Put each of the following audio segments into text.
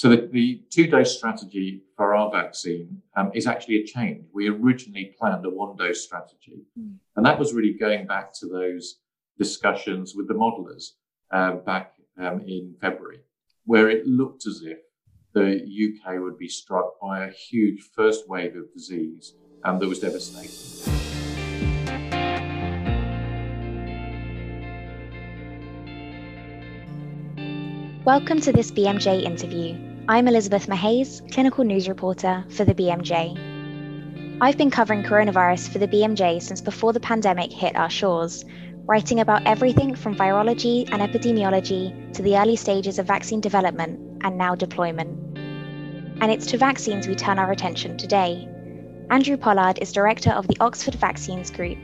So the, the two-dose strategy for our vaccine um, is actually a change. We originally planned a one-dose strategy, mm. and that was really going back to those discussions with the modelers uh, back um, in February, where it looked as if the UK would be struck by a huge first wave of disease, and that was devastating. Welcome to this BMJ interview. I'm Elisabeth Mahase, clinical news reporter for the BMJ. I've been covering coronavirus for the BMJ since before the pandemic hit our shores, writing about everything from virology and epidemiology to the early stages of vaccine development and now deployment. And it's to vaccines we turn our attention today. Andrew Pollard is director of the Oxford Vaccines Group,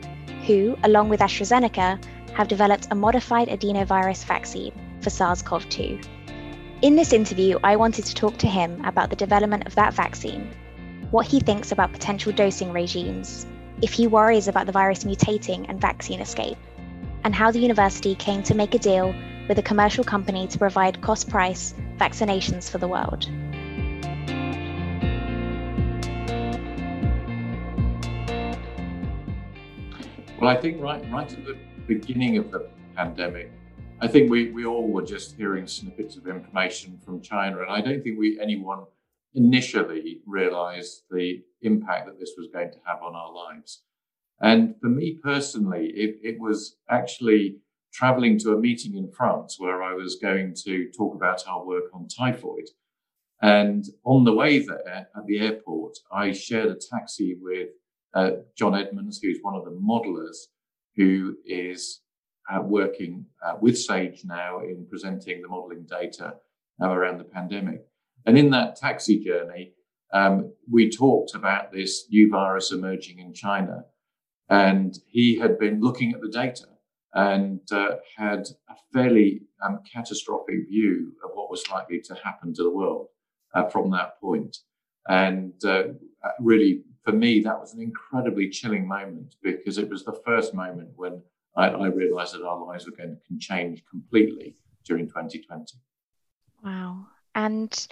who, along with AstraZeneca, have developed a modified adenovirus vaccine for SARS CoV 2. In this interview, I wanted to talk to him about the development of that vaccine, what he thinks about potential dosing regimes, if he worries about the virus mutating and vaccine escape, and how the university came to make a deal with a commercial company to provide cost price vaccinations for the world. Well, I think right, right at the beginning of the pandemic, I think we, we all were just hearing snippets of information from China, and I don't think we anyone initially realized the impact that this was going to have on our lives. And for me personally, it, it was actually traveling to a meeting in France where I was going to talk about our work on typhoid. And on the way there at the airport, I shared a taxi with uh, John Edmonds, who's one of the modelers, who is uh, working uh, with Sage now in presenting the modeling data uh, around the pandemic. And in that taxi journey, um, we talked about this new virus emerging in China. And he had been looking at the data and uh, had a fairly um, catastrophic view of what was likely to happen to the world uh, from that point. And uh, really, for me, that was an incredibly chilling moment because it was the first moment when I, I realized that our lives were going to change completely during 2020. Wow. And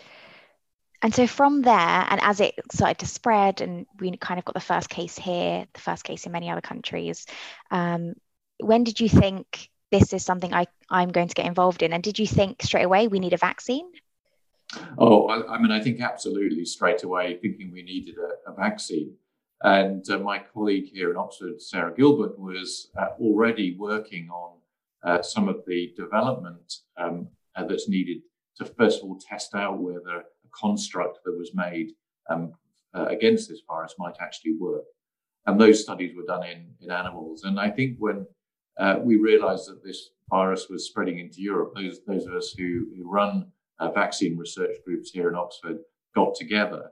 and so from there, and as it started to spread, and we kind of got the first case here, the first case in many other countries, um, when did you think this is something I, I'm going to get involved in? And did you think straight away we need a vaccine? Oh, I, I mean, I think absolutely straight away, thinking we needed a, a vaccine. And uh, my colleague here in Oxford, Sarah Gilbert, was uh, already working on uh, some of the development um, uh, that's needed to first of all test out whether a construct that was made um, uh, against this virus might actually work. And those studies were done in, in animals. And I think when uh, we realized that this virus was spreading into Europe, those, those of us who, who run vaccine research groups here in Oxford got together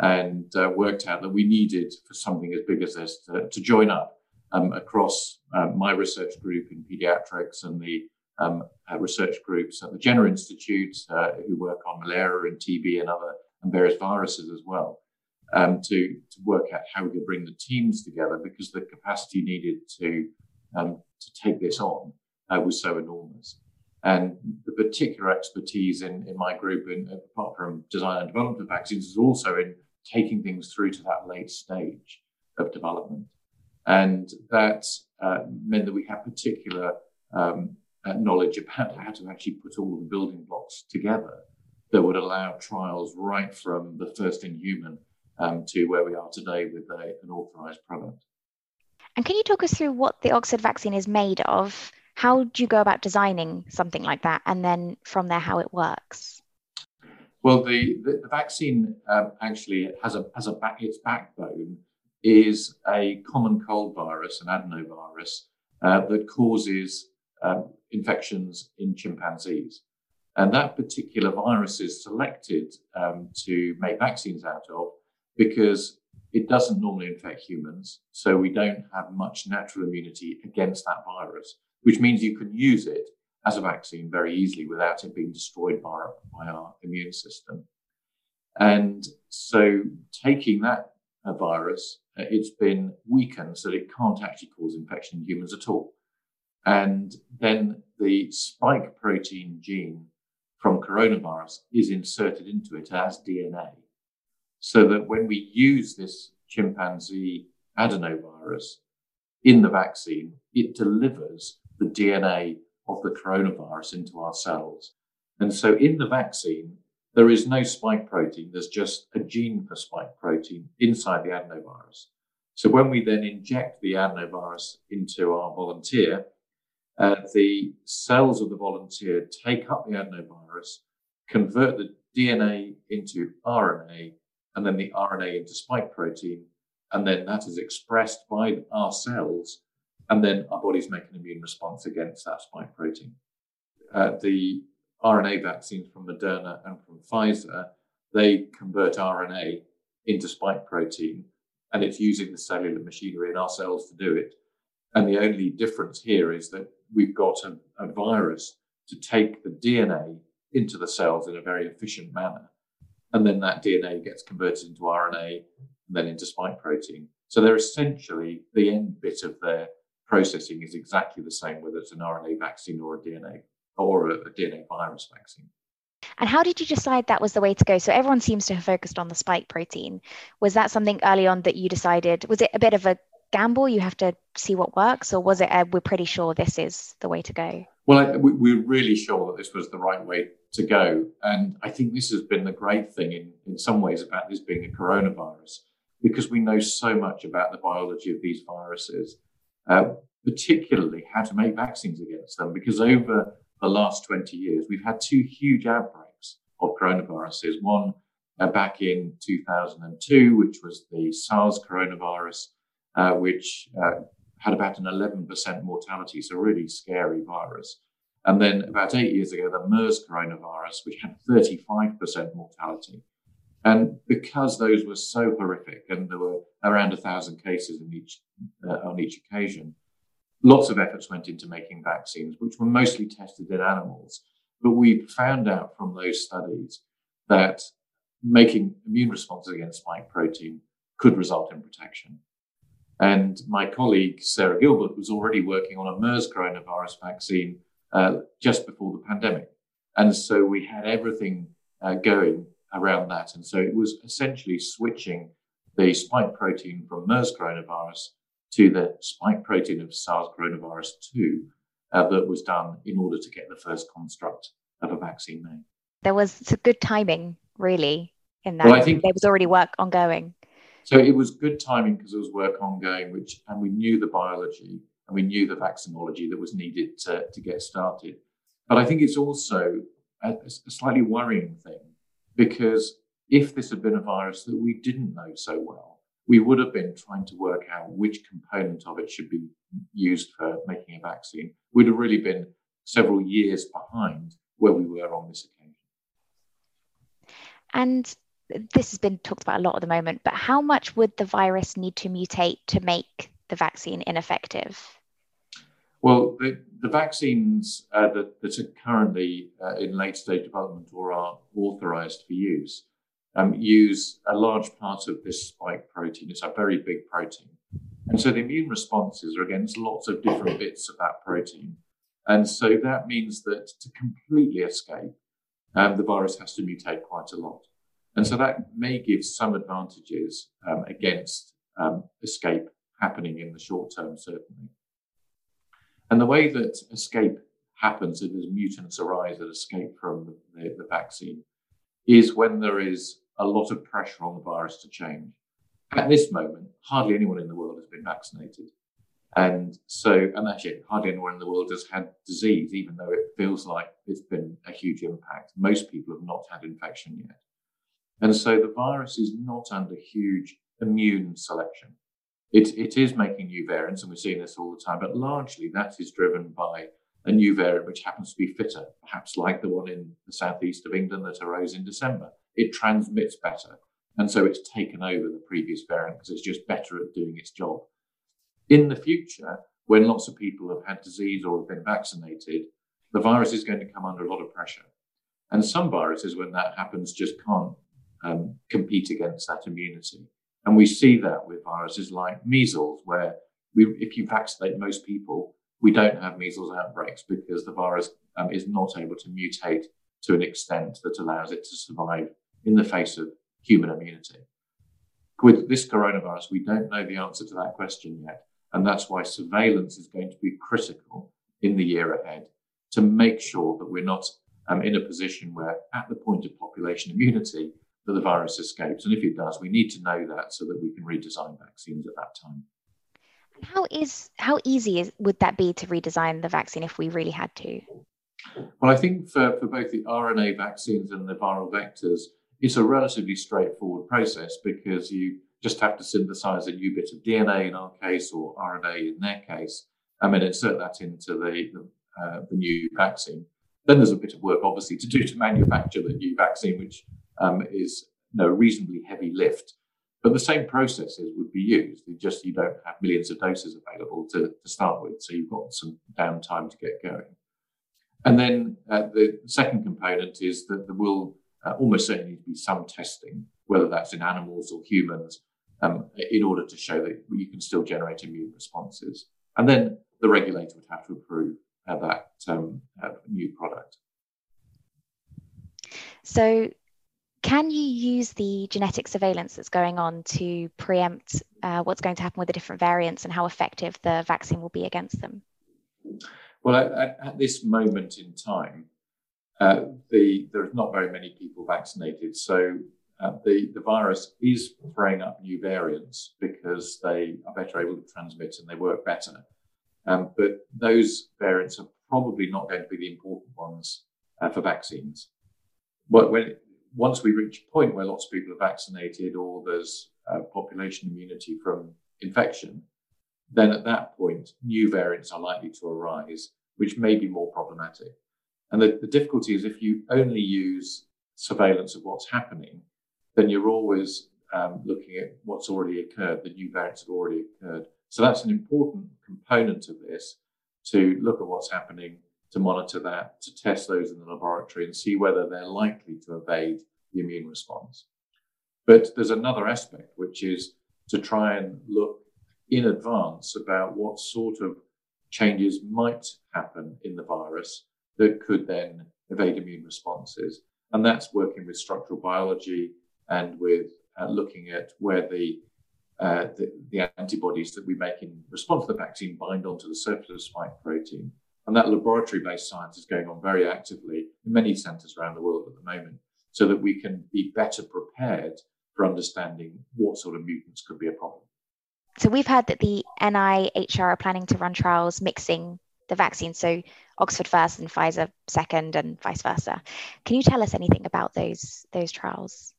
and uh, worked out that we needed for something as big as this to, to join up um, across uh, my research group in pediatrics and the um, uh, research groups at the Jenner Institute, uh, who work on malaria and TB and other and various viruses as well, um, to, to work out how we could bring the teams together because the capacity needed to, um, to take this on uh, was so enormous. And the particular expertise in, in my group, in, apart from design and development of vaccines, is also in taking things through to that late stage of development. And that uh, meant that we had particular um, uh, knowledge about how to actually put all the building blocks together that would allow trials right from the first in human um, to where we are today with a, an authorized product. And can you talk us through what the Oxford vaccine is made of? How do you go about designing something like that? And then from there, how it works? Well, the, the, the vaccine um, actually has a, has a back, its backbone is a common cold virus, an adenovirus, uh, that causes um, infections in chimpanzees. And that particular virus is selected um, to make vaccines out of because it doesn't normally infect humans. So we don't have much natural immunity against that virus, which means you can use it as a vaccine very easily without it being destroyed by our, by our immune system. And so taking that uh, virus, uh, it's been weakened so that it can't actually cause infection in humans at all. And then the spike protein gene from coronavirus is inserted into it as DNA. So that when we use this chimpanzee adenovirus in the vaccine, it delivers the DNA of the coronavirus into our cells. And so in the vaccine, there is no spike protein. There's just a gene for spike protein inside the adenovirus. So when we then inject the adenovirus into our volunteer, uh, the cells of the volunteer take up the adenovirus, convert the DNA into RNA, and then the RNA into spike protein. And then that is expressed by our cells. And then our bodies make an immune response against that spike protein. Uh, the RNA vaccines from Moderna and from Pfizer, they convert RNA into spike protein and it's using the cellular machinery in our cells to do it. And the only difference here is that we've got a, a virus to take the DNA into the cells in a very efficient manner. And then that DNA gets converted into RNA and then into spike protein. So they're essentially the end bit of their processing is exactly the same, whether it's an RNA vaccine or a DNA or a, a DNA virus vaccine. And how did you decide that was the way to go? So everyone seems to have focused on the spike protein. Was that something early on that you decided? Was it a bit of a gamble? You have to see what works, or was it a, we're pretty sure this is the way to go? Well, I, we, are really sure that this was the right way to go. And I think this has been the great thing in, in some ways about this being a coronavirus, because we know so much about the biology of these viruses, uh, particularly how to make vaccines against them, because over the last 20 years, we've had two huge outbreaks of coronaviruses. One uh, back in 2002, which was the SARS coronavirus, uh, which uh, had about an 11% mortality, so really scary virus. And then about eight years ago, the MERS coronavirus, which had 35% mortality. And because those were so horrific, and there were around a thousand cases each uh, on each occasion, lots of efforts went into making vaccines, which were mostly tested in animals. But we found out from those studies that making immune responses against spike protein could result in protection. And my colleague, Sarah Gilbert, was already working on a MERS coronavirus vaccine uh, just before the pandemic. And so we had everything uh, going around that. And so it was essentially switching the spike protein from MERS coronavirus to the spike protein of SARS coronavirus 2 uh, that was done in order to get the first construct of a vaccine made. There was some good timing, really, in that. Well, I think there was already work ongoing. So it was good timing because there was work ongoing, which and we knew the biology and we knew the vaccinology that was needed to, to get started. But I think it's also a, a slightly worrying thing because if this had been a virus that we didn't know so well, we would have been trying to work out which component of it should be used for making a vaccine. We'd have really been several years behind where we were on this occasion. And this has been talked about a lot at the moment, but how much would the virus need to mutate to make the vaccine ineffective? Well, the, the vaccines uh, that, that, are currently uh, in late stage development or are authorized for use um, use a large part of this spike protein. It's a very big protein. And so the immune responses are against lots of different bits of that protein. And so that means that to completely escape, um, the virus has to mutate quite a lot. And so that may give some advantages um, against um, escape happening in the short term, certainly. And the way that escape happens, as mutants arise that escape from the, the, the vaccine, is when there is a lot of pressure on the virus to change. At this moment, hardly anyone in the world has been vaccinated. And so, and actually, hardly anyone in the world has had disease, even though it feels like it's been a huge impact. Most people have not had infection yet. And so the virus is not under huge immune selection. It, it is making new variants, and we're seeing this all the time, but largely that is driven by a new variant which happens to be fitter, perhaps like the one in the southeast of England that arose in December it transmits better. And so it's taken over the previous variant because it's just better at doing its job. In the future, when lots of people have had disease or have been vaccinated, the virus is going to come under a lot of pressure. And some viruses, when that happens, just can't um, compete against that immunity. And we see that with viruses like measles, where we, if you vaccinate most people, we don't have measles outbreaks because the virus um, is not able to mutate to an extent that allows it to survive in the face of human immunity. With this coronavirus, we don't know the answer to that question yet. And that's why surveillance is going to be critical in the year ahead to make sure that we're not um, in a position where, at the point of population immunity, that the virus escapes. And if it does, we need to know that so that we can redesign vaccines at that time. How is how easy is, would that be to redesign the vaccine if we really had to? Well, I think for, for both the RNA vaccines and the viral vectors, it's a relatively straightforward process because you just have to synthesize a new bit of DNA in our case or RNA in their case, and then insert that into the, the, uh, the new vaccine. Then there's a bit of work, obviously, to do to manufacture the new vaccine, which um, is you know, a reasonably heavy lift. But the same processes would be used. Just you don't have millions of doses available to, to start with, so you've got some downtime to get going. And then uh, the second component is that there will uh, almost certainly be some testing, whether that's in animals or humans, um, in order to show that you can still generate immune responses. And then the regulator would have to approve uh, that um, uh, new product. So, can you use the genetic surveillance that's going on to preempt uh, what's going to happen with the different variants and how effective the vaccine will be against them? Well, at, at this moment in time, uh, the, there's not very many people vaccinated. So uh, the, the virus is throwing up new variants because they are better able to transmit and they work better. Um, but those variants are probably not going to be the important ones uh, for vaccines. But when once we reach a point where lots of people are vaccinated or there's uh, population immunity from infection, then at that point, new variants are likely to arise, which may be more problematic. And the, the difficulty is if you only use surveillance of what's happening, then you're always um, looking at what's already occurred, the new variants have already occurred. So that's an important component of this to look at what's happening, to monitor that, to test those in the laboratory and see whether they're likely to evade the immune response. But there's another aspect, which is to try and look in advance about what sort of changes might happen in the virus that could then evade immune responses. And that's working with structural biology and with uh, looking at where the, uh, the, the antibodies that we make in response to the vaccine bind onto the surface of spike protein. And that laboratory-based science is going on very actively in many centres around the world at the moment, so that we can be better prepared for understanding what sort of mutants could be a problem. So we've heard that the NIHR are planning to run trials mixing the vaccine, so Oxford first and Pfizer second, and vice versa. Can you tell us anything about those those trials?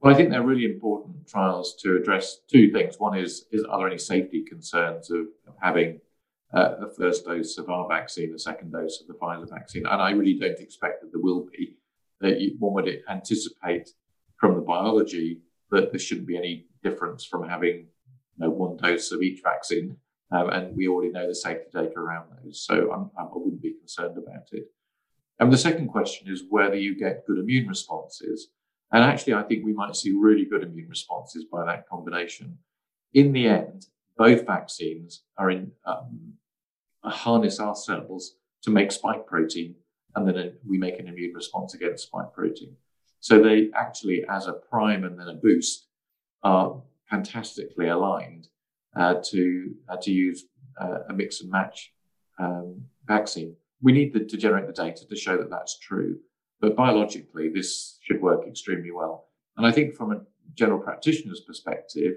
Well, I think they're really important trials to address two things. One is, is are there any safety concerns of, of having uh, a first dose of our vaccine, a second dose of the Pfizer vaccine? And I really don't expect that there will be. That one would anticipate from the biology that there shouldn't be any difference from having you know, one dose of each vaccine. Um, and we already know the safety data around those. So I'm, I would not be concerned about it. And the second question is whether you get good immune responses. And actually, I think we might see really good immune responses by that combination. In the end, both vaccines are in um, harness our cells to make spike protein, and then we make an immune response against spike protein. So they actually, as a prime and then a boost, are fantastically aligned uh, to uh, to use uh, a mix and match um, vaccine. We need the, to generate the data to show that that's true. But biologically, this should work extremely well. And I think from a general practitioner's perspective,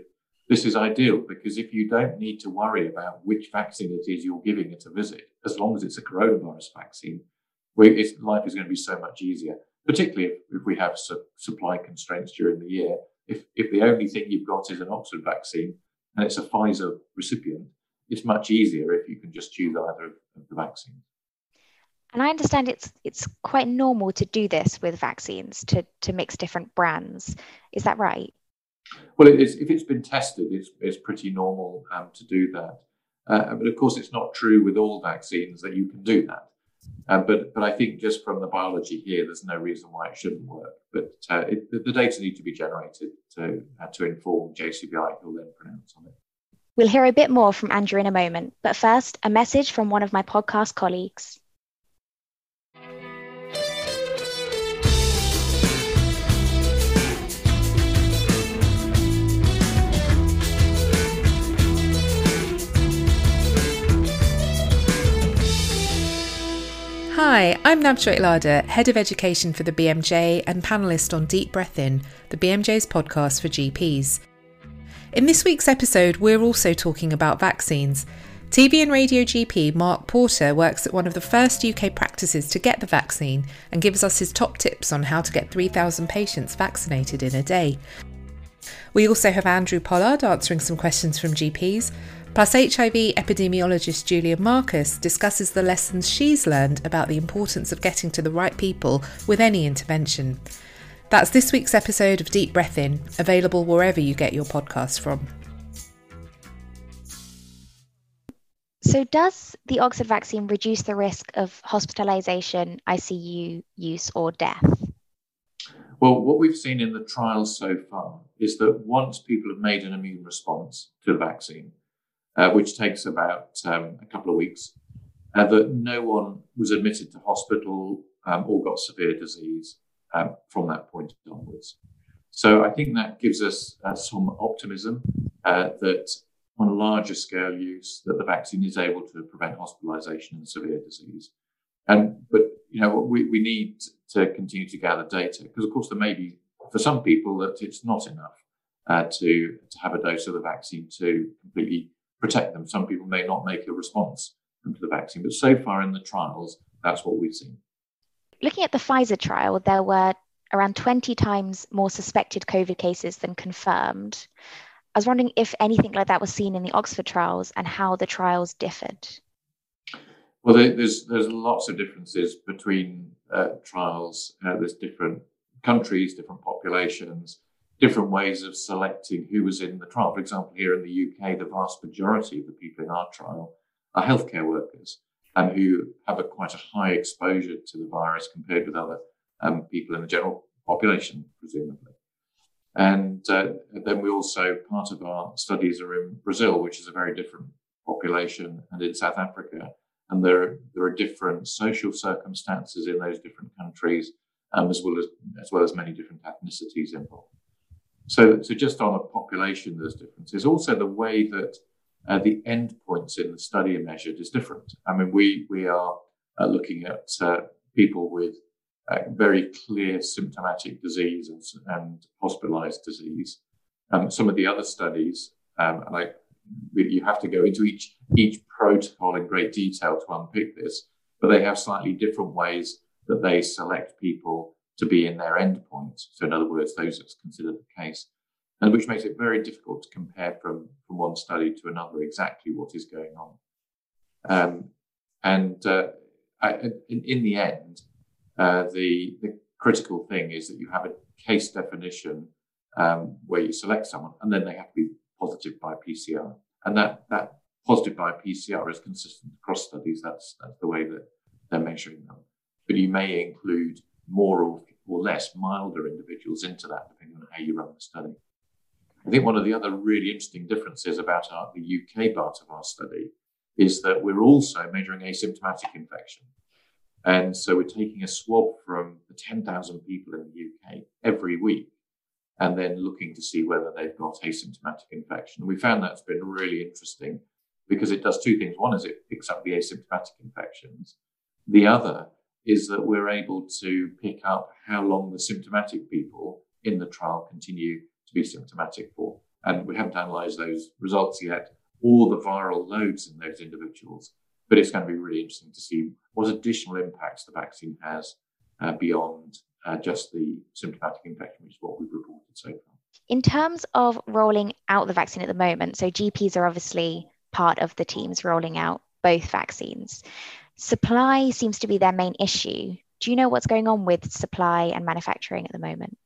this is ideal because if you don't need to worry about which vaccine it is you're giving it a visit, as long as it's a coronavirus vaccine, life is going to be so much easier, particularly if, if we have su- supply constraints during the year. If, if the only thing you've got is an Oxford vaccine and it's a Pfizer recipient, it's much easier if you can just choose either of, of the vaccines. And I understand it's it's quite normal to do this with vaccines to to mix different brands. Is that right? Well, it is, if it's been tested, it's it's pretty normal um, to do that. Uh, but of course, it's not true with all vaccines that you can do that. Uh, but but I think just from the biology here, there's no reason why it shouldn't work. But uh, it, the, data need to be generated to uh, to inform JCVI, who'll then pronounce on it. We'll hear a bit more from Andrew in a moment, but first, a message from one of my podcast colleagues. Hi, I'm Navjoyt Ladher, Head of Education for the BMJ and panellist on Deep Breath In, the BMJ's podcast for GPs. In this week's episode, we're also talking about vaccines. TV and radio GP Mark Porter works at one of the first UK practices to get the vaccine and gives us his top tips on how to get 3,000 patients vaccinated in a day. We also have Andrew Pollard answering some questions from GPs, plus HIV epidemiologist Julia Marcus discusses the lessons she's learned about the importance of getting to the right people with any intervention. That's this week's episode of Deep Breath In, available wherever you get your podcasts from. So, does the Oxford vaccine reduce the risk of hospitalisation, ICU use, or death? Well, what we've seen in the trials so far is that once people have made an immune response to the vaccine, uh, which takes about um, a couple of weeks, uh, that no one was admitted to hospital um, or got severe disease um, from that point onwards. So I think that gives us uh, some optimism uh, that on a larger scale use that the vaccine is able to prevent hospitalization and severe disease. And but you know we, we need to continue to gather data because of course there may be for some people that it's not enough uh, to to have a dose of the vaccine to completely protect them. Some people may not make a response to the vaccine, but so far in the trials, that's what we've seen. Looking at the Pfizer trial, there were around 20 times more suspected COVID cases than confirmed. I was wondering if anything like that was seen in the Oxford trials and how the trials differed. Well, there's there's lots of differences between uh, trials. Uh, there's different countries, different populations, different ways of selecting who was in the trial. For example, here in the UK, the vast majority of the people in our trial are healthcare workers and who have a quite a high exposure to the virus compared with other um, people in the general population, presumably. And uh, then we also, part of our studies are in Brazil, which is a very different population, and in South Africa, and there there are different social circumstances in those different countries, um, as well as as well as many different ethnicities involved. So, so just on a population, there's differences. Also, the way that uh, the endpoints in the study are measured is different. I mean, we we are uh, looking at uh, people with uh, very clear symptomatic disease and, and hospitalized disease. Um, some of the other studies, um, and I you have to go into each each protocol in great detail to unpick this, but they have slightly different ways that they select people to be in their endpoints. So, in other words, those that's considered the case, and which makes it very difficult to compare from from one study to another exactly what is going on. Um, and uh, I, in, in, the end, uh, the the critical thing is that you have a case definition um, where you select someone, and then they have to be positive by PCR. And that, that positive by PCR is consistent across studies. That's, that's the way that they're measuring them. But you may include more or, or less milder individuals into that, depending on how you run the study. I think one of the other really interesting differences about our, the UK part of our study is that we're also measuring asymptomatic infection. And so we're taking a swab from the 10,000 people in the UK every week and then looking to see whether they've got asymptomatic infection. We found that's been really interesting because it does two things. One is it picks up the asymptomatic infections. The other is that we're able to pick up how long the symptomatic people in the trial continue to be symptomatic for. And we haven't analyzed those results yet or the viral loads in those individuals. But it's going to be really interesting to see what additional impacts the vaccine has uh, beyond uh, just the symptomatic infection, which is what we've reported so far. In terms of rolling out the vaccine at the moment, so GPs are obviously part of the teams rolling out both vaccines. Supply seems to be their main issue. Do you know what's going on with supply and manufacturing at the moment?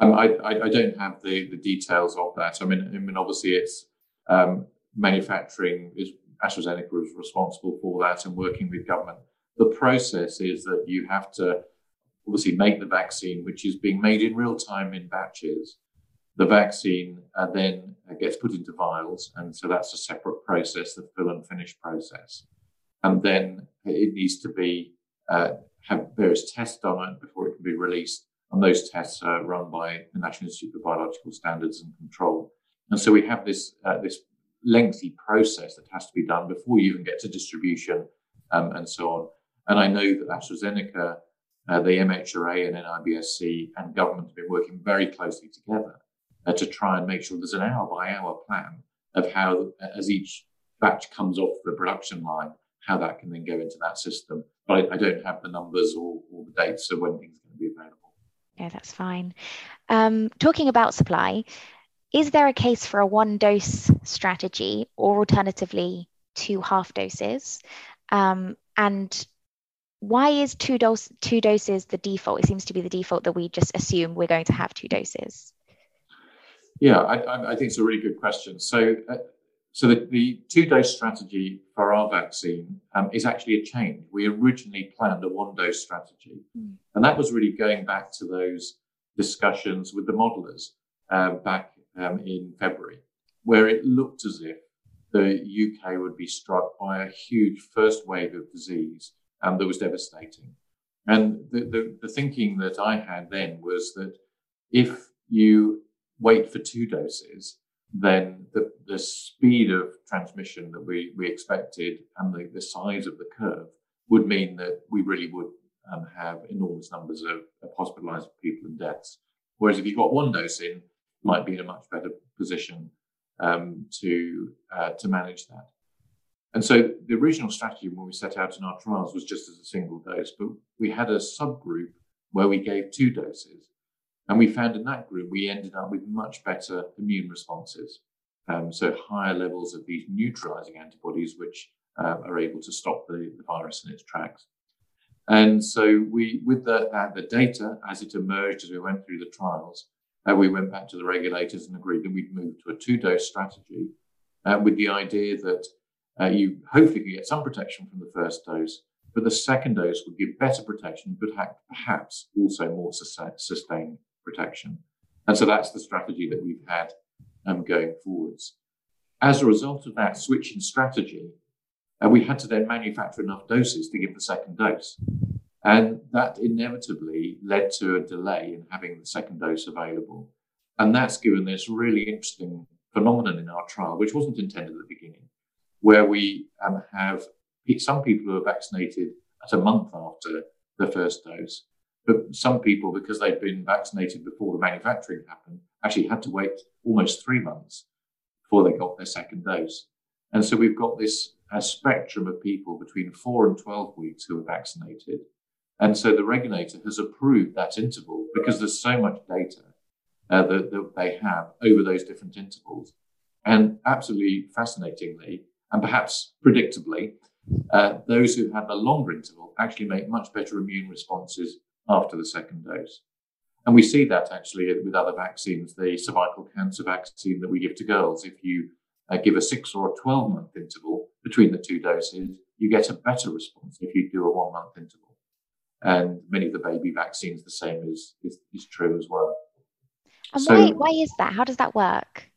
Um, I, I, don't have the, the details of that. I mean, I mean, obviously, it's um, manufacturing is AstraZeneca is responsible for that and working with government. The process is that you have to obviously make the vaccine, which is being made in real time in batches. The vaccine uh, then gets put into vials, and so that's a separate process, the fill and finish process. And then it needs to be uh, have various tests done it before it can be released. And those tests are run by the National Institute for Biological Standards and Control. And so we have this uh, this lengthy process that has to be done before you even get to distribution um, and so on. And I know that AstraZeneca, uh, the MHRA and NIBSC and government have been working very closely together uh, to try and make sure there's an hour by hour plan of how, as each batch comes off the production line, how that can then go into that system. But I, I don't have the numbers or, or, the dates of when things are going to be available. Yeah, that's fine. Um, talking about supply, is there a case for a one dose strategy or alternatively two half doses? Um, and why is two dose two doses the default? It seems to be the default that we just assume we're going to have two doses. Yeah, I, I think it's a really good question. So, uh, so the, the two dose strategy for our vaccine um, is actually a change. We originally planned a one dose strategy, mm. and that was really going back to those discussions with the modelers uh, back um, in February, where it looked as if the UK would be struck by a huge first wave of disease um, that was devastating. And the, the, the thinking that I had then was that if you wait for two doses, then the, the speed of transmission that we, we expected and the, the size of the curve would mean that we really would um, have enormous numbers of, of, hospitalized people and deaths. Whereas if you got one dose in, might be in a much better position um, to uh, to manage that. And so the original strategy when we set out in our trials was just as a single dose, but we had a subgroup where we gave two doses. And we found in that group, we ended up with much better immune responses. Um, so higher levels of these neutralizing antibodies, which uh, are able to stop the, the, virus in its tracks. And so we, with the, the data as it emerged as we went through the trials, uh, we went back to the regulators and agreed that we'd move to a two-dose strategy uh, with the idea that uh, you hopefully can get some protection from the first dose, but the second dose would give better protection, but perhaps also more sustained protection. And so that's the strategy that we've had um, going forwards. As a result of that switch in strategy, uh, we had to then manufacture enough doses to give the second dose. And that inevitably led to a delay in having the second dose available. And that's given this really interesting phenomenon in our trial, which wasn't intended at the beginning, where we um, have some people who are vaccinated at a month after the first dose, but some people, because they'd been vaccinated before the manufacturing happened, actually had to wait almost three months before they got their second dose. And so we've got this a spectrum of people between four and 12 weeks who are vaccinated. And so the regulator has approved that interval because there's so much data uh, that, that they have over those different intervals. And absolutely fascinatingly, and perhaps predictably, uh, those who have the longer interval actually make much better immune responses after the second dose. And we see that actually with other vaccines, the cervical cancer vaccine that we give to girls. If you uh, give a six or a 12 month interval between the two doses, you get a better response if you do a one month interval. And many of the baby vaccines, the same is, is, is true as well. And so, why, why is that? How does that work?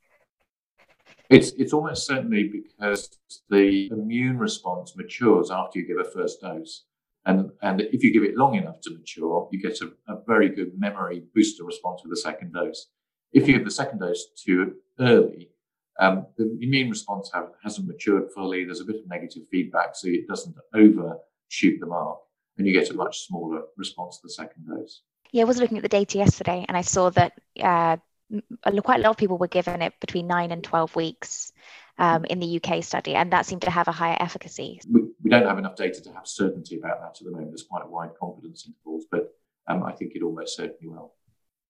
It's, it's almost certainly because the immune response matures after you give a first dose. And, and if you give it long enough to mature, you get a, a very good memory booster response with the second dose. If you give the second dose too early, um, the immune response have, hasn't matured fully. There's a bit of negative feedback, so it doesn't overshoot the mark, and you get a much smaller response to the second dose. Yeah, I was looking at the data yesterday, and I saw that uh, quite a lot of people were given it between nine and 12 weeks um, in the UK study, and that seemed to have a higher efficacy. We, we, don't have enough data to have certainty about that at the moment. There's quite a wide confidence intervals, but um, I think it almost certainly will.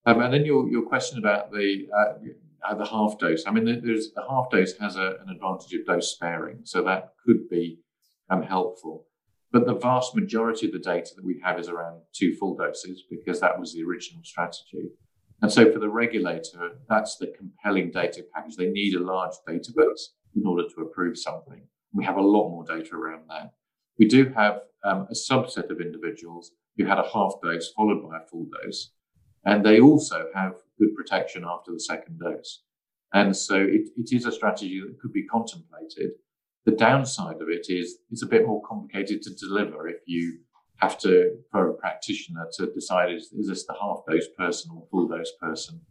Um, and then your, your question about the uh, the half dose. I mean, there's the half dose has a, an advantage of dose sparing, so that could be um, helpful. But the vast majority of the data that we have is around two full doses because that was the original strategy. And so for the regulator, that's the compelling data package. They need a large database in order to approve something. We have a lot more data around that. We do have um, a subset of individuals who had a half dose followed by a full dose, and they also have good protection after the second dose. And so it, it is a strategy that could be contemplated. The downside of it is it's a bit more complicated to deliver if you have to, for a practitioner to decide is, is this the half dose person or full dose person?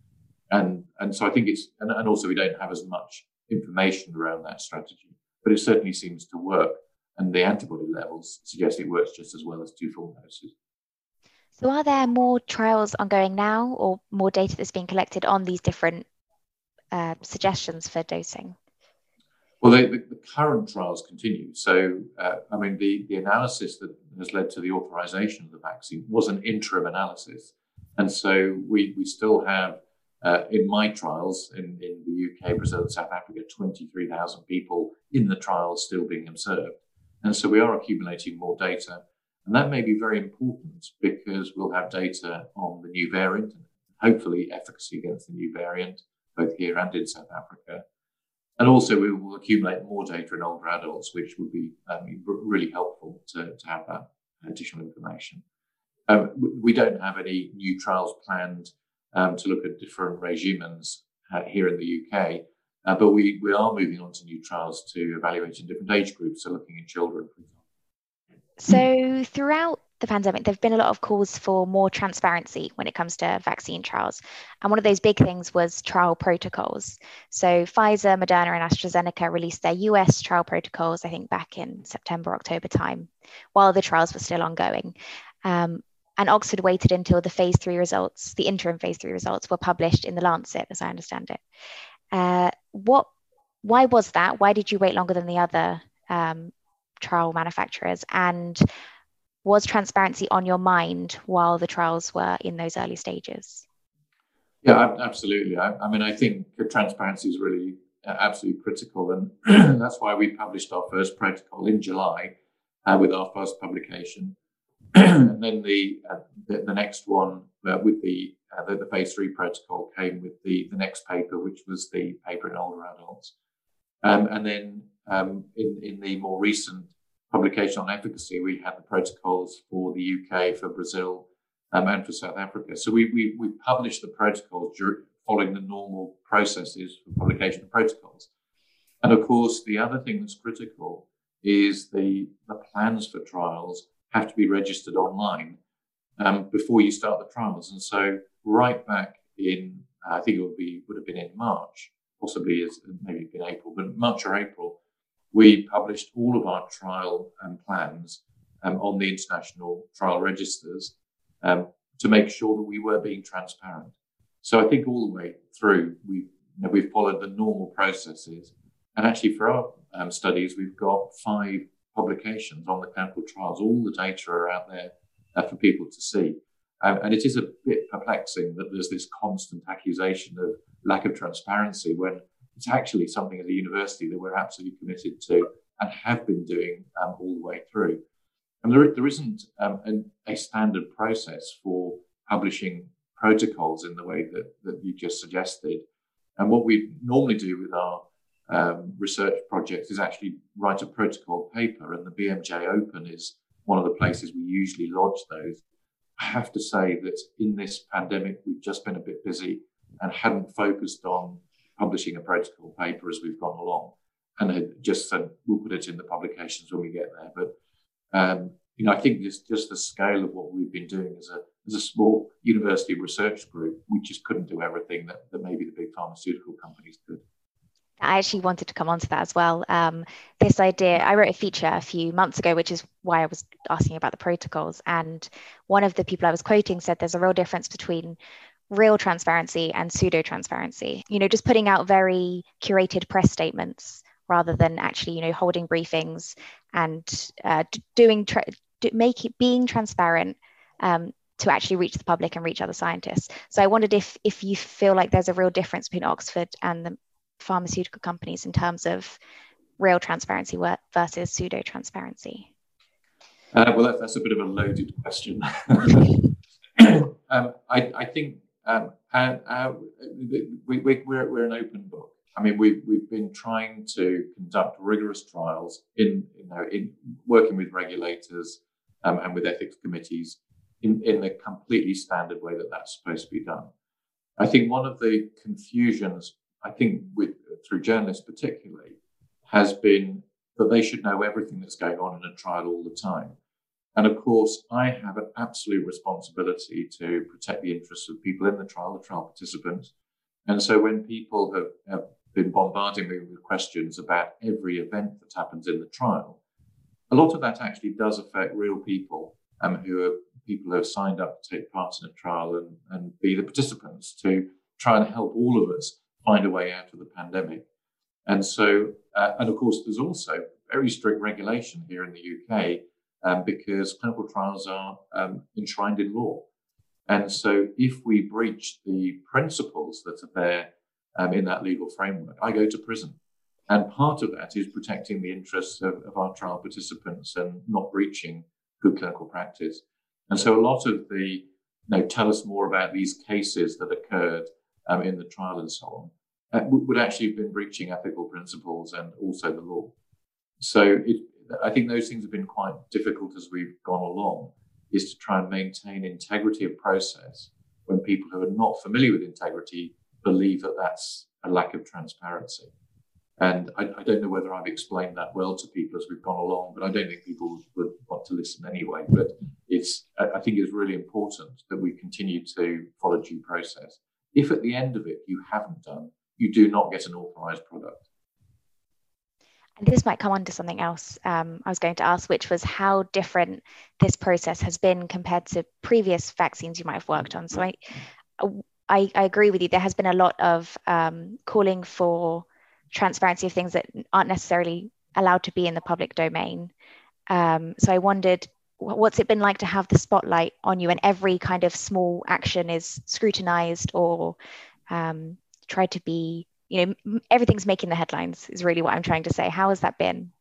And, and so I think it's, and, and also we don't have as much information around that strategy, but it certainly seems to work. and the antibody levels suggest it works just as well as two full doses. So, are there more trials ongoing now, or more data that's being collected on these different uh, suggestions for dosing? Well, the, the, current trials continue. So, uh, I mean, the, the analysis that has led to the authorization of the vaccine was an interim analysis. And so we, we still have, uh, in my trials in, in the UK, Brazil, and South Africa, 23,000 people in the trials still being observed. And so we are accumulating more data. And that may be very important because we'll have data on the new variant and hopefully efficacy against the new variant, both here and in South Africa. And also, we will accumulate more data in older adults, which would be um, really helpful to, to have that additional information. Um, we don't have any new trials planned um, to look at different regimens uh, here in the UK, uh, but we, we are moving on to new trials to evaluate in different age groups, so looking in children. So, throughout the pandemic, there have been a lot of calls for more transparency when it comes to vaccine trials. And one of those big things was trial protocols. So Pfizer, Moderna, and AstraZeneca released their US trial protocols, I think back in September, October time, while the trials were still ongoing. Um, and Oxford waited until the phase three results, the interim phase three results, were published in the Lancet, as I understand it. Uh, what? Why was that? Why did you wait longer than the other um, trial manufacturers? And was transparency on your mind while the trials were in those early stages? Yeah, absolutely. I, I mean, I think transparency is really uh, absolutely critical, and that's why we published our first protocol in July uh, with our first publication, and then the, uh, the, the next one uh, with the, uh, the, the phase three protocol came with the the next paper, which was the paper in older adults, um, and then um, in in the more recent publication on efficacy, we had the protocols for the UK, for Brazil, um, and for South Africa. So we, we, we published the protocols during, following the normal processes for publication of protocols. And of course, the other thing that's critical is the, the plans for trials have to be registered online um, before you start the trials. And so right back in, I think it would be would have been in March, possibly as maybe in April, but March or April, we published all of our trial um, plans um, on the international trial registers um, to make sure that we were being transparent. So I think all the way through, we've, you know, we've followed the normal processes. And actually, for our um, studies, we've got five publications on the clinical trials. All the data are out there uh, for people to see. Um, and it is a bit perplexing that there's this constant accusation of lack of transparency when it's actually something as a university that we're absolutely committed to and have been doing um, all the way through. And there, there isn't um, an, a standard process for publishing protocols in the way that, that you just suggested. And what we normally do with our um, research projects is actually write a protocol paper, and the BMJ Open is one of the places we usually lodge those. I have to say that in this pandemic, we've just been a bit busy and hadn't focused on publishing a protocol paper as we've gone along, and had just said we'll put it in the publications when we get there. But um, you know, I think just just the scale of what we've been doing as a as a small university research group, we just couldn't do everything that, that maybe the big pharmaceutical companies could. I actually wanted to come on to that as well. Um, this idea, I wrote a feature a few months ago, which is why I was asking about the protocols. And one of the people I was quoting said there's a real difference between real transparency and pseudo transparency. You know, just putting out very curated press statements rather than actually, you know, holding briefings and uh, doing tra- do, make it being transparent um, to actually reach the public and reach other scientists. So I wondered if if you feel like there's a real difference between Oxford and the pharmaceutical companies in terms of real transparency versus pseudo transparency. Uh, well, that, that's a bit of a loaded question. um, I, I, think um, and uh, we, we, we're, we're an open book. I mean, we've, we've been trying to conduct rigorous trials in, you know, in working with regulators um, and with ethics committees in, in the completely standard way that that's supposed to be done. I think one of the confusions, I think with through journalists particularly, has been that they should know everything that's going on in a trial all the time. And of course, I have an absolute responsibility to protect the interests of people in the trial, the trial participants. And so when people have, have been bombarding me with questions about every event that happens in the trial, a lot of that actually does affect real people um, who are people who have signed up to take part in a trial and, and be the participants to try and help all of us find a way out of the pandemic. And so, uh, and of course, there's also very strict regulation here in the UK um, because clinical trials are um, enshrined in law. And so, if we breach the principles that are there um, in that legal framework, I go to prison. And part of that is protecting the interests of, of, our trial participants and not breaching good clinical practice. And so, a lot of the, you know, tell us more about these cases that occurred um, in the trial and so on, uh, would actually have been breaching ethical principles and also the law. So, it, I think those things have been quite difficult as we've gone along, is to try and maintain integrity of process when people who are not familiar with integrity believe that that's a lack of transparency. And I, I, don't know whether I've explained that well to people as we've gone along, but I don't think people would want to listen anyway. But it's, I think it's really important that we continue to follow due process. If at the end of it you haven't done, you do not get an authorized product. And this might come on to something else um, I was going to ask, which was how different this process has been compared to previous vaccines you might have worked on. So I, I, I agree with you. There has been a lot of um, calling for transparency of things that aren't necessarily allowed to be in the public domain. Um, so I wondered, what's it been like to have the spotlight on you and every kind of small action is scrutinized or um, tried to be, you know, everything's making the headlines is really what I'm trying to say. How has that been?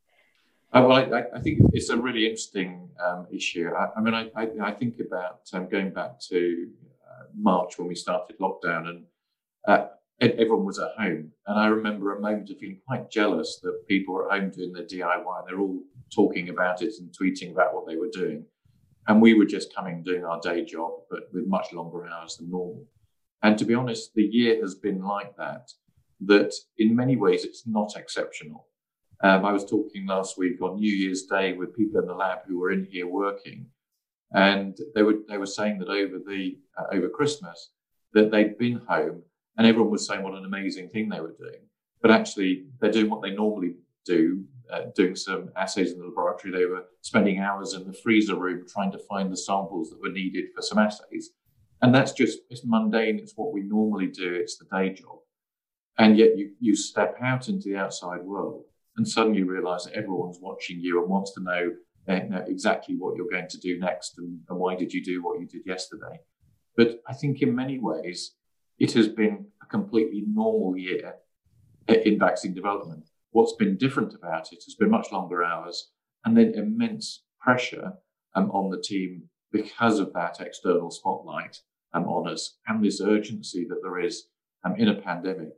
Uh, well, I, I, think it's a really interesting um, issue. I, I mean, I, I, think about um, going back to uh, March when we started lockdown, and uh, everyone was at home. And I remember a moment of feeling quite jealous that people were at home doing their DIY. and They're all talking about it and tweeting about what they were doing. And we were just coming doing our day job, but with much longer hours than normal. And to be honest, the year has been like that, that in many ways it's not exceptional. Um, I was talking last week on New Year's Day with people in the lab who were in here working, and they were they were saying that over the uh, over Christmas that they'd been home and everyone was saying what an amazing thing they were doing. But actually, they're doing what they normally do, uh, doing some assays in the laboratory. They were spending hours in the freezer room trying to find the samples that were needed for some assays. And that's just, it's mundane. It's what we normally do. It's the day job. And yet you, you step out into the outside world and suddenly realize that everyone's watching you and wants to know, uh, exactly what you're going to do next and, and why did you do what you did yesterday. But I think in many ways, it has been a completely normal year in vaccine development. What's been different about it has been much longer hours and then immense pressure um, on the team because of that external spotlight um, on us and this urgency that there is um, in a pandemic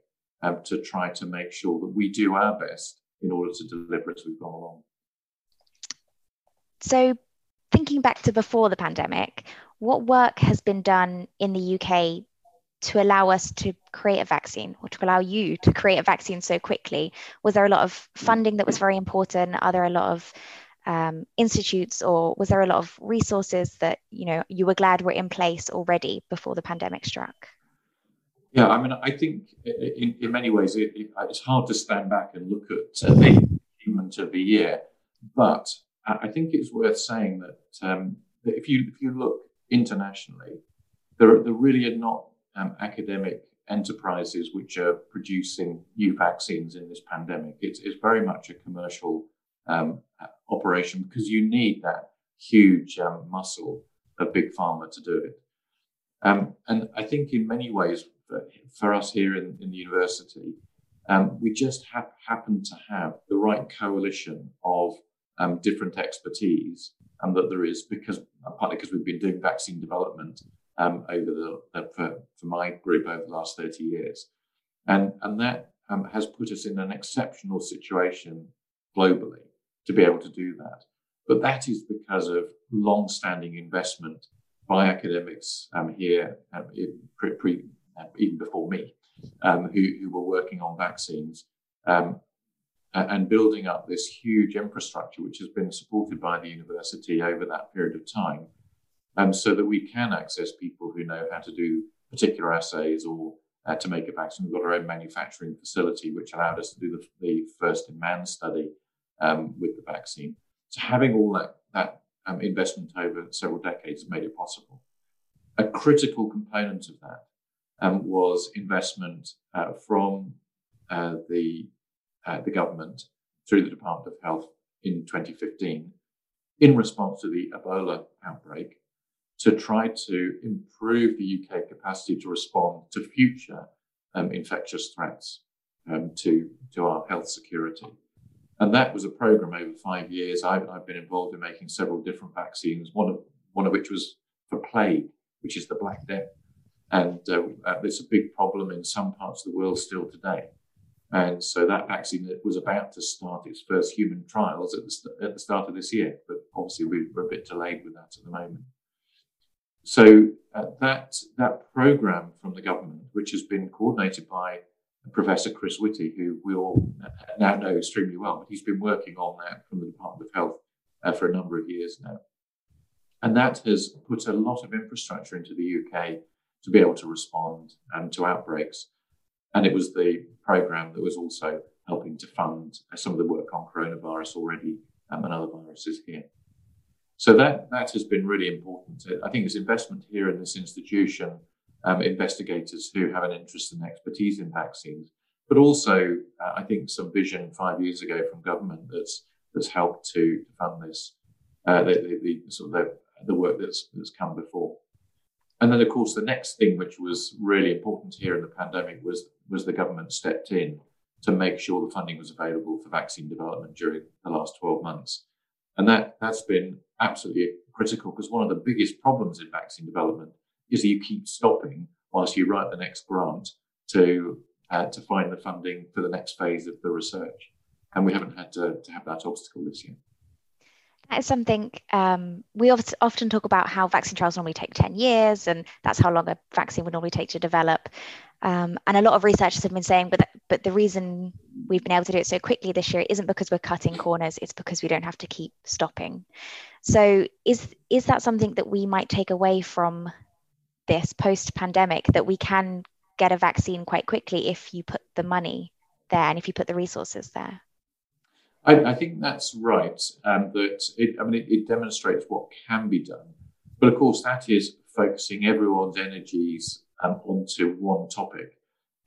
um, to try to make sure that we do our best in order to deliver as we've gone along. So, thinking back to before the pandemic, what work has been done in the UK to allow us to create a vaccine or to allow you to create a vaccine so quickly? Was there a lot of funding that was very important? Are there a lot of um, institutes or was there a lot of resources that you know you were glad were in place already before the pandemic struck? Yeah, I mean, I think in, in many ways it, it, it's hard to stand back and look at uh, the achievement of the year, but I think it's worth saying that, um, that if you if you look internationally, there, there really are not um, academic enterprises which are producing new vaccines in this pandemic. It's, it's very much a commercial um, operation because you need that huge um, muscle of big pharma to do it. Um, and I think in many ways, for, us here in, in the university, um, we just ha- happen to have the right coalition of um, different expertise and that there is because partly because we've been doing vaccine development um, over the, for, for my group over the last 30 years. And, and that um, has put us in an exceptional situation globally to be able to do that. But that is because of long standing investment by academics um, here, um, pre, pre, uh, even before me, um, who, who, were working on vaccines um, and building up this huge infrastructure, which has been supported by the university over that period of time um, so that we can access people who know how to do particular assays or uh, to make a vaccine. We've got our own manufacturing facility, which allowed us to do the, the first in man study um, with the vaccine. So having all that, that um, investment over several decades made it possible. A critical component of that um, was investment uh, from uh, the, uh, the government through the Department of Health in 2015 in response to the Ebola outbreak to try to improve the UK capacity to respond to future um, infectious threats um, to, to our health security. And that was a program over five years. I've, I've, been involved in making several different vaccines, one of, one of which was for plague, which is the Black Death. And uh, uh, it's a big problem in some parts of the world still today. And so that vaccine was about to start its first human trials at the, st- at the start of this year, but obviously we, are a bit delayed with that at the moment. So uh, that that program from the government, which has been coordinated by Professor Chris Whitty, who we all now know extremely well, but he's been working on that from the Department of Health uh, for a number of years now, and that has put a lot of infrastructure into the UK to be able to respond um, to outbreaks. And it was the program that was also helping to fund some of the work on coronavirus already um, and other viruses here. So that that has been really important. I think it's investment here in this institution, um, investigators who have an interest and expertise in vaccines, but also uh, I think some vision five years ago from government that's that's helped to fund this, uh, the, the, the, sort of the, the work that's that's come before. And then, of course, the next thing which was really important here in the pandemic was was the government stepped in to make sure the funding was available for vaccine development during the last 12 months. And that, that's been absolutely critical because one of the biggest problems in vaccine development is that you keep stopping whilst you write the next grant to, uh, to find the funding for the next phase of the research. And we haven't had to, to have that obstacle this year. That is something um, we often talk about how vaccine trials normally take 10 years, and that's how long a vaccine would normally take to develop. Um, and a lot of researchers have been saying, but, but the reason we've been able to do it so quickly this year isn't because we're cutting corners, it's because we don't have to keep stopping. So, is, is that something that we might take away from this post pandemic that we can get a vaccine quite quickly if you put the money there and if you put the resources there? I, I think that's right. Um, that it, I mean, it, it demonstrates what can be done, but of course, that is focusing everyone's energies um, onto one topic.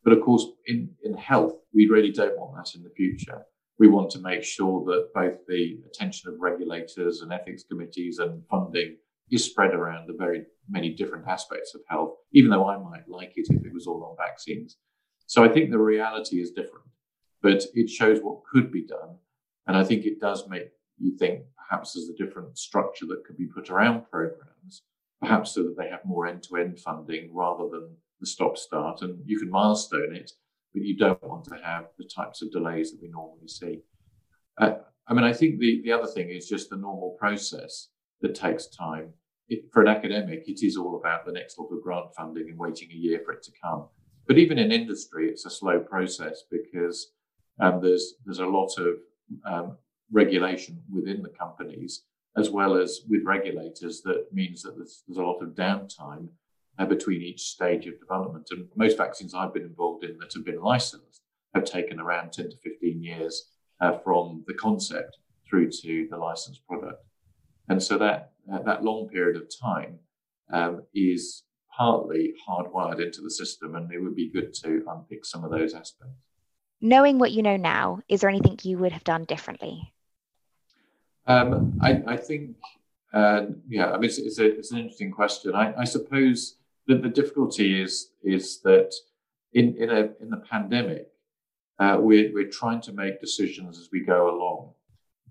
But of course, in, in health, we really don't want that in the future. We want to make sure that both the attention of regulators and ethics committees and funding is spread around the very many different aspects of health, even though I might like it if it was all on vaccines. So I think the reality is different, but it shows what could be done and I think it does make you think perhaps there's a different structure that could be put around programs, perhaps so that they have more end to end funding rather than the stop start. And you can milestone it, but you don't want to have the types of delays that we normally see. Uh, I mean, I think the, the other thing is just the normal process that takes time. It, for an academic, it is all about the next lot of grant funding and waiting a year for it to come. But even in industry, it's a slow process because um, there's there's a lot of um, regulation within the companies, as well as with regulators, that means that there's, there's a lot of downtime uh, between each stage of development. And most vaccines I've been involved in that have been licensed have taken around 10 to 15 years uh, from the concept through to the licensed product. And so that, uh, that long period of time um, is partly hardwired into the system, and it would be good to unpick some of those aspects knowing what you know now, is there anything you would have done differently? Um, I, I, think, uh, yeah, I mean, it's, it's, a, it's, an interesting question. I, I, suppose that the difficulty is is that in in a in the pandemic, uh, we're we're trying to make decisions as we go along,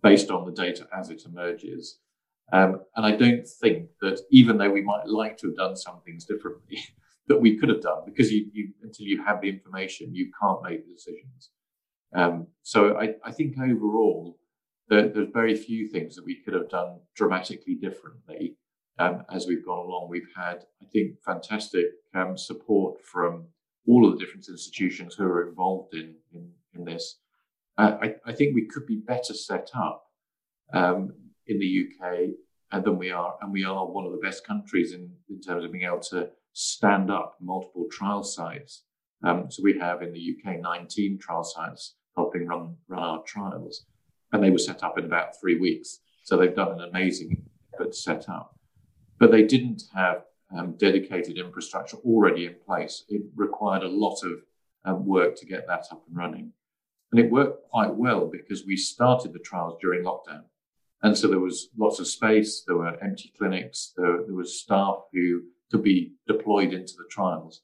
based on the data as it emerges. Um, and I don't think that even though we might like to have done some things differently, that we could have done because you, you until you have the information, you can't make the decisions. Um, so I, I, think overall, there, there's very few things that we could have done dramatically differently um, as we've gone along. We've had, I think, fantastic um, support from all of the different institutions who are involved in in, in this. Uh, I, I, think we could be better set up um, in the UK uh, than we are, and we are one of the best countries in, in terms of being able to stand up multiple trial sites. Um, so we have in the UK 19 trial sites helping run, run our trials. And they were set up in about three weeks. So they've done an amazing effort set up. But they didn't have um, dedicated infrastructure already in place. It required a lot of um, work to get that up and running. And it worked quite well because we started the trials during lockdown. And so there was lots of space, there were empty clinics, there, there was staff who could be deployed into the trials.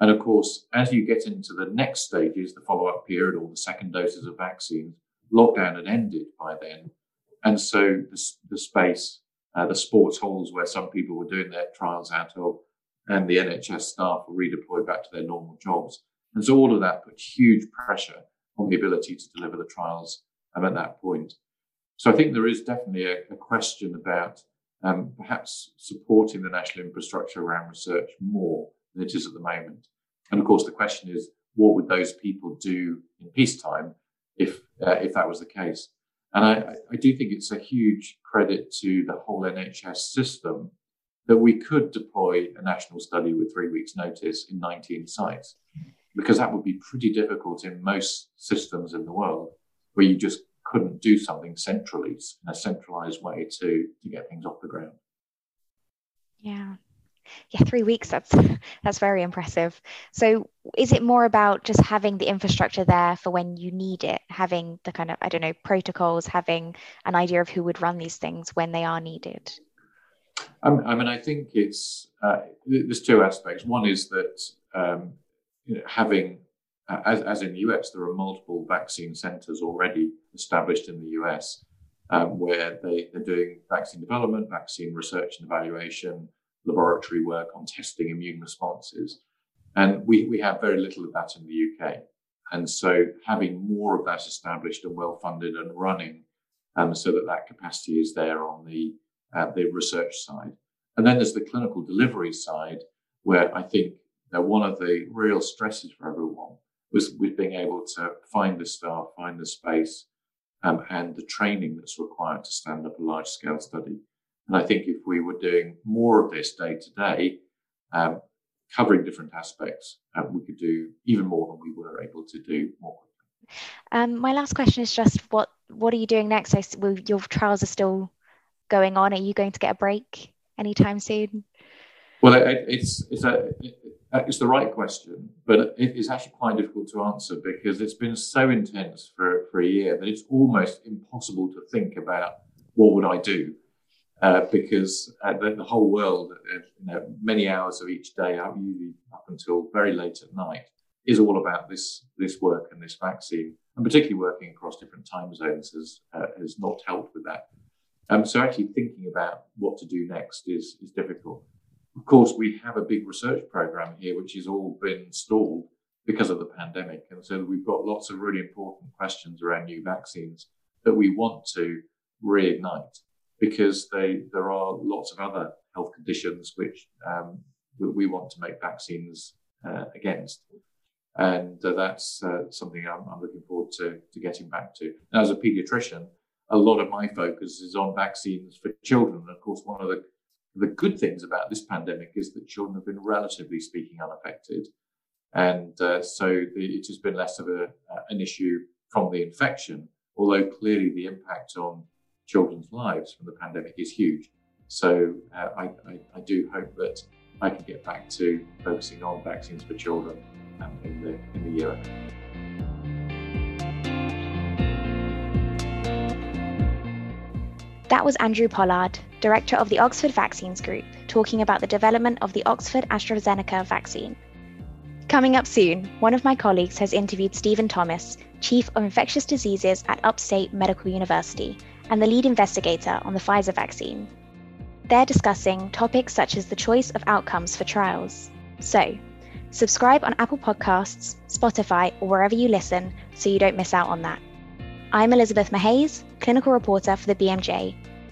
And of course, as you get into the next stages, the follow up period or the second doses of vaccines, lockdown had ended by then. And so the, the space, uh, the sports halls where some people were doing their trials out of, and the NHS staff were redeployed back to their normal jobs. And so all of that put huge pressure on the ability to deliver the trials um, at that point. So I think there is definitely a, a question about um, perhaps supporting the national infrastructure around research more than it is at the moment. And of course, the question is, what would those people do in peacetime if uh, if that was the case? And I, I do think it's a huge credit to the whole NHS system that we could deploy a national study with three weeks' notice in 19 sites, because that would be pretty difficult in most systems in the world where you just couldn't do something centrally in a centralized way to to get things off the ground. Yeah. Yeah, three weeks. That's that's very impressive. So, is it more about just having the infrastructure there for when you need it, having the kind of I don't know protocols, having an idea of who would run these things when they are needed? Um, I mean, I think it's uh, there's two aspects. One is that um, you know, having as, as in the US, there are multiple vaccine centers already established in the US um, where they, they're doing vaccine development, vaccine research and evaluation, laboratory work on testing immune responses. And we, we have very little of that in the UK. And so having more of that established and well funded and running um, so that that capacity is there on the, uh, the research side. And then there's the clinical delivery side, where I think that one of the real stresses for everyone was with being able to find the staff, find the space, um, and the training that's required to stand up a large scale study. And I think if we were doing more of this day to day, um, covering different aspects, uh, we could do even more than we were able to do more quickly. Um, my last question is just what what are you doing next? I, well, your trials are still going on. Are you going to get a break anytime soon? Well, it, it's it's a it's the right question, but it is actually quite difficult to answer because it's been so intense for, for a year that it's almost impossible to think about what would I do. Uh, because uh, the, the, whole world, uh, you know, many hours of each day, usually up until very late at night, is all about this this work and this vaccine, and particularly working across different time zones has uh, has not helped with that. Um, so actually thinking about what to do next is is difficult. Of course, we have a big research program here, which has all been stalled because of the pandemic. And so we've got lots of really important questions around new vaccines that we want to reignite because they, there are lots of other health conditions which um, we want to make vaccines uh, against. And uh, that's uh, something I'm, I'm, looking forward to, to getting back to. As a pediatrician, a lot of my focus is on vaccines for children. And of course, one of the the good things about this pandemic is that children have been relatively speaking unaffected. And uh, so the, it has been less of a, uh, an issue from the infection, although clearly the impact on children's lives from the pandemic is huge. So uh, I, I, I, do hope that I can get back to focusing on vaccines for children um, in, the, in the year ahead. That was Andrew Pollard, Director of the Oxford Vaccines Group, talking about the development of the Oxford AstraZeneca vaccine. Coming up soon, one of my colleagues has interviewed Stephen Thomas, Chief of Infectious Diseases at Upstate Medical University and the lead investigator on the Pfizer vaccine. They're discussing topics such as the choice of outcomes for trials. So, subscribe on Apple Podcasts, Spotify, or wherever you listen so you don't miss out on that. I'm Elisabeth Mahase, clinical reporter for the BMJ.